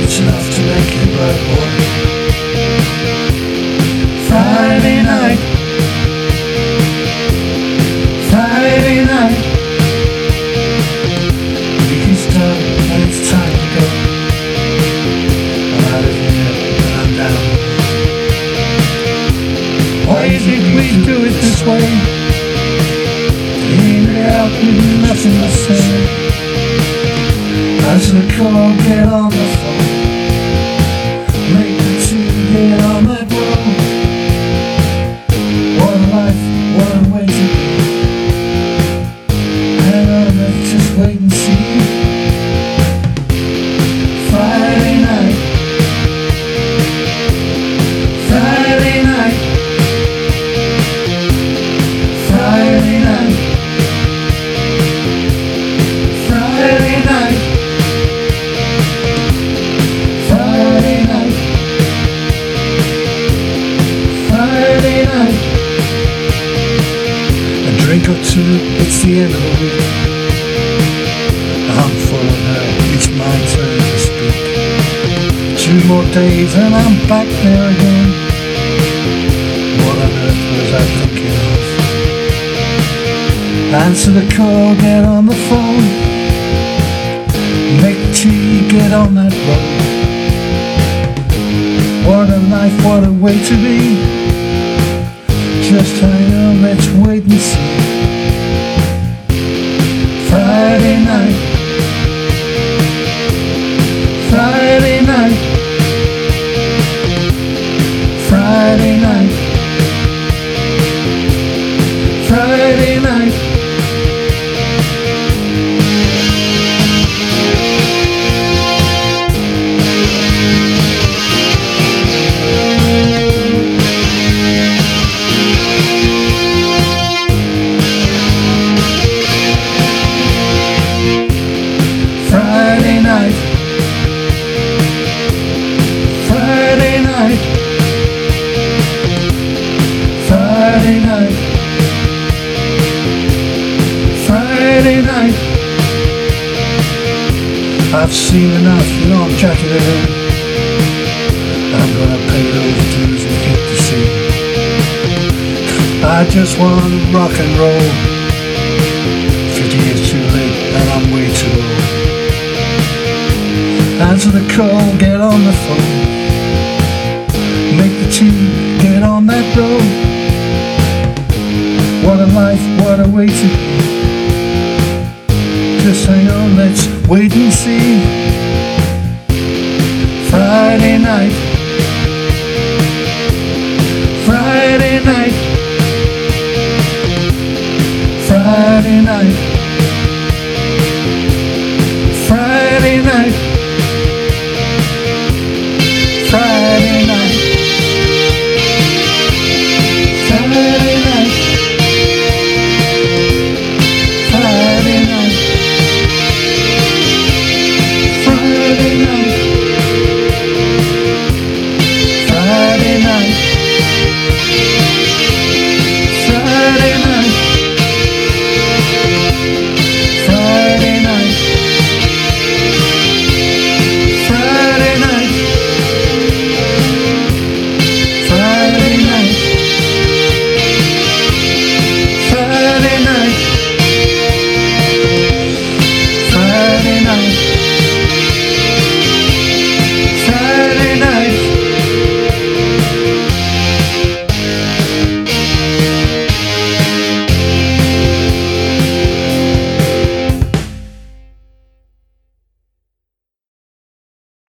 It's enough to make you bright boy Friday night Friday night He's done it's time to go I'm out of here I'm down Why we do it this way? Leave me nothing to say Answer the call, get on the phone. Make the two get on drink or two, it's the end of the week. I'm full now, it's my turn to speak. Two more days and I'm back there again. What on earth was I thinking of? Answer the call, get on the phone. Make tea, get on that road. What a life, what a way to be just a Let's wait and see. I've seen enough, you know I'm it in. I'm gonna pay those dues and hit the sea. I just want to rock and roll. Fifty years too late and I'm way too old. Answer the call, get on the phone. Make the tea, get on that road. What a life, what a way to nós.